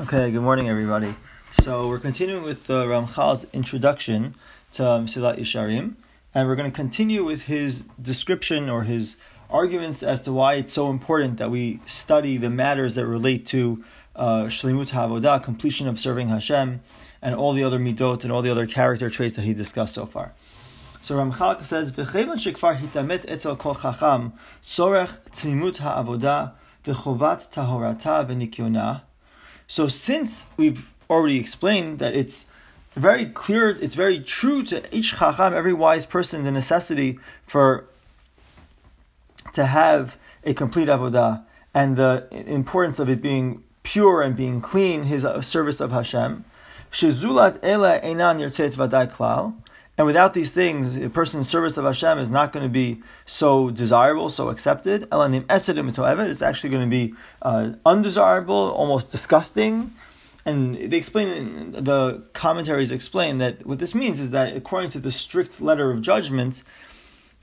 Okay, good morning, everybody. So we're continuing with the Ramchal's introduction to Mesilat Yesharim, and we're going to continue with his description or his arguments as to why it's so important that we study the matters that relate to uh, Shlimut Havodah, completion of serving Hashem, and all the other midot and all the other character traits that he discussed so far. So Ramchal says, "V'chevan shekfar hitamet etzel kol chacham sorech tzmimut ha'avodah v'chovat tahorata v'nikyonah." So since we've already explained that it's very clear, it's very true to each chacham, every wise person, the necessity for to have a complete avodah and the importance of it being pure and being clean, his service of Hashem. Shezulat ela vaday klal. And without these things, a person's service of Hashem is not going to be so desirable, so accepted. Elanim esedim It's actually going to be uh, undesirable, almost disgusting. And they explain, the commentaries explain that what this means is that according to the strict letter of judgment,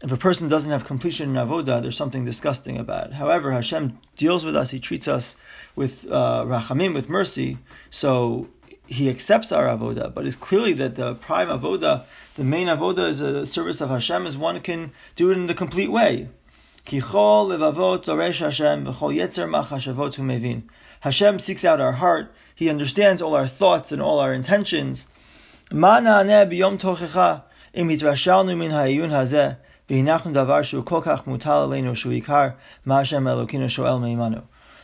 if a person doesn't have completion in avodah, there's something disgusting about it. However, Hashem deals with us; He treats us with uh, rachamim, with mercy. So he accepts our avoda, but it's clearly that the prime avoda, the main avoda, is a service of Hashem, as one can do it in the complete way. Hashem seeks out our heart. He understands all our thoughts and all our intentions.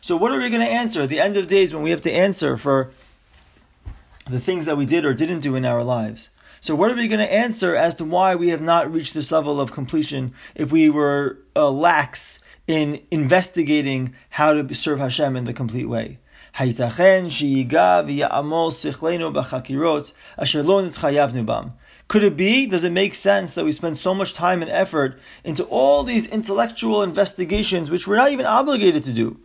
So what are we going to answer at the end of days when we have to answer for the things that we did or didn't do in our lives. So, what are we going to answer as to why we have not reached this level of completion if we were uh, lax in investigating how to serve Hashem in the complete way? Could it be? Does it make sense that we spend so much time and effort into all these intellectual investigations which we're not even obligated to do?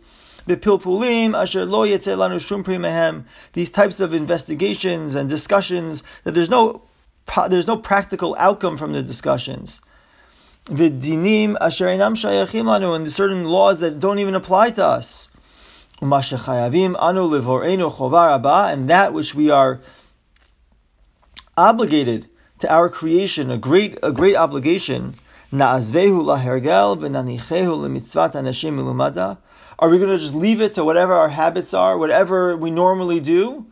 Asher lo shum mehem. These types of investigations and discussions that there's no there's no practical outcome from the discussions. V'dinim asher einam shayachim lanu, and certain laws that don't even apply to us. Anu and that which we are obligated to our creation, a great a great obligation. Na'azvehu lahergel v'nanichehu lemitzvat anashim milumada. Are we going to just leave it to whatever our habits are, whatever we normally do?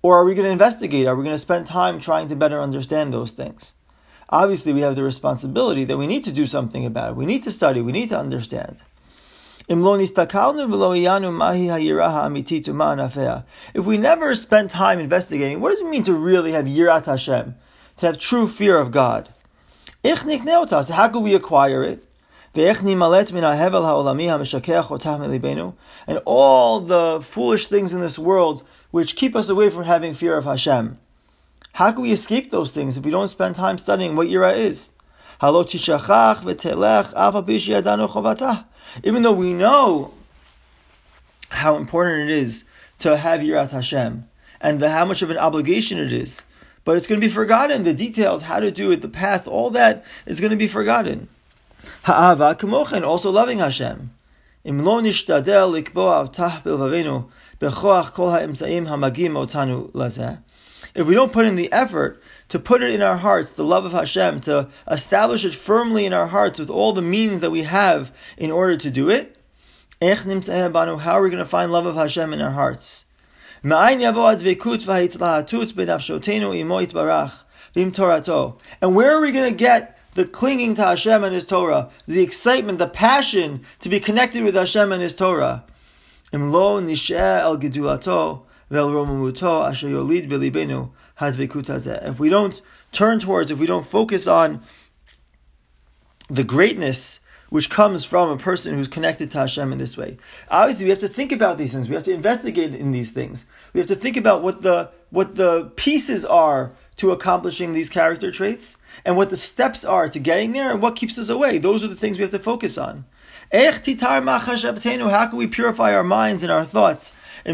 Or are we going to investigate? Are we going to spend time trying to better understand those things? Obviously, we have the responsibility that we need to do something about it. We need to study, we need to understand. If we never spend time investigating, what does it mean to really have yirat Hashem? To have true fear of God? How can we acquire it? And all the foolish things in this world which keep us away from having fear of Hashem. How can we escape those things if we don't spend time studying what Yira is? Even though we know how important it is to have Yirat Hashem and the, how much of an obligation it is, but it's going to be forgotten. The details, how to do it, the path, all that is going to be forgotten. Ha'ava also loving Hashem. If we don't put in the effort to put it in our hearts, the love of Hashem, to establish it firmly in our hearts with all the means that we have in order to do it, how are we going to find love of Hashem in our hearts? And where are we going to get the clinging to Hashem and His Torah, the excitement, the passion to be connected with Hashem and His Torah. If we don't turn towards, if we don't focus on the greatness which comes from a person who's connected to Hashem in this way. Obviously, we have to think about these things. We have to investigate in these things. We have to think about what the what the pieces are to accomplishing these character traits and what the steps are to getting there and what keeps us away. Those are the things we have to focus on. How can we purify our minds and our thoughts? How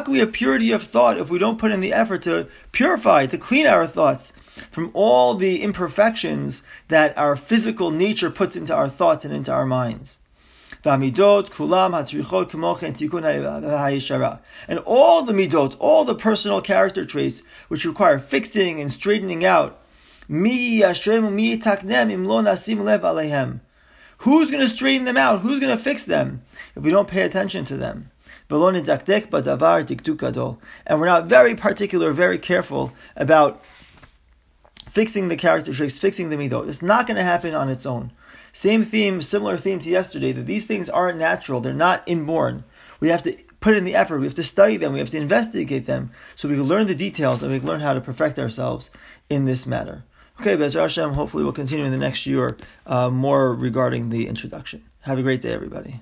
can we have purity of thought if we don't put in the effort to purify, to clean our thoughts from all the imperfections that our physical nature puts into our thoughts and into our minds? And all the midot, all the personal character traits which require fixing and straightening out, Who's going to straighten them out? Who's going to fix them if we don't pay attention to them? And we're not very particular, very careful about fixing the character traits, fixing the midot. It's not going to happen on its own. Same theme, similar theme to yesterday, that these things aren't natural, they're not inborn. We have to put in the effort, we have to study them, we have to investigate them, so we can learn the details and we can learn how to perfect ourselves in this matter. Okay, Bezer Hashem, hopefully we'll continue in the next year uh, more regarding the introduction. Have a great day, everybody.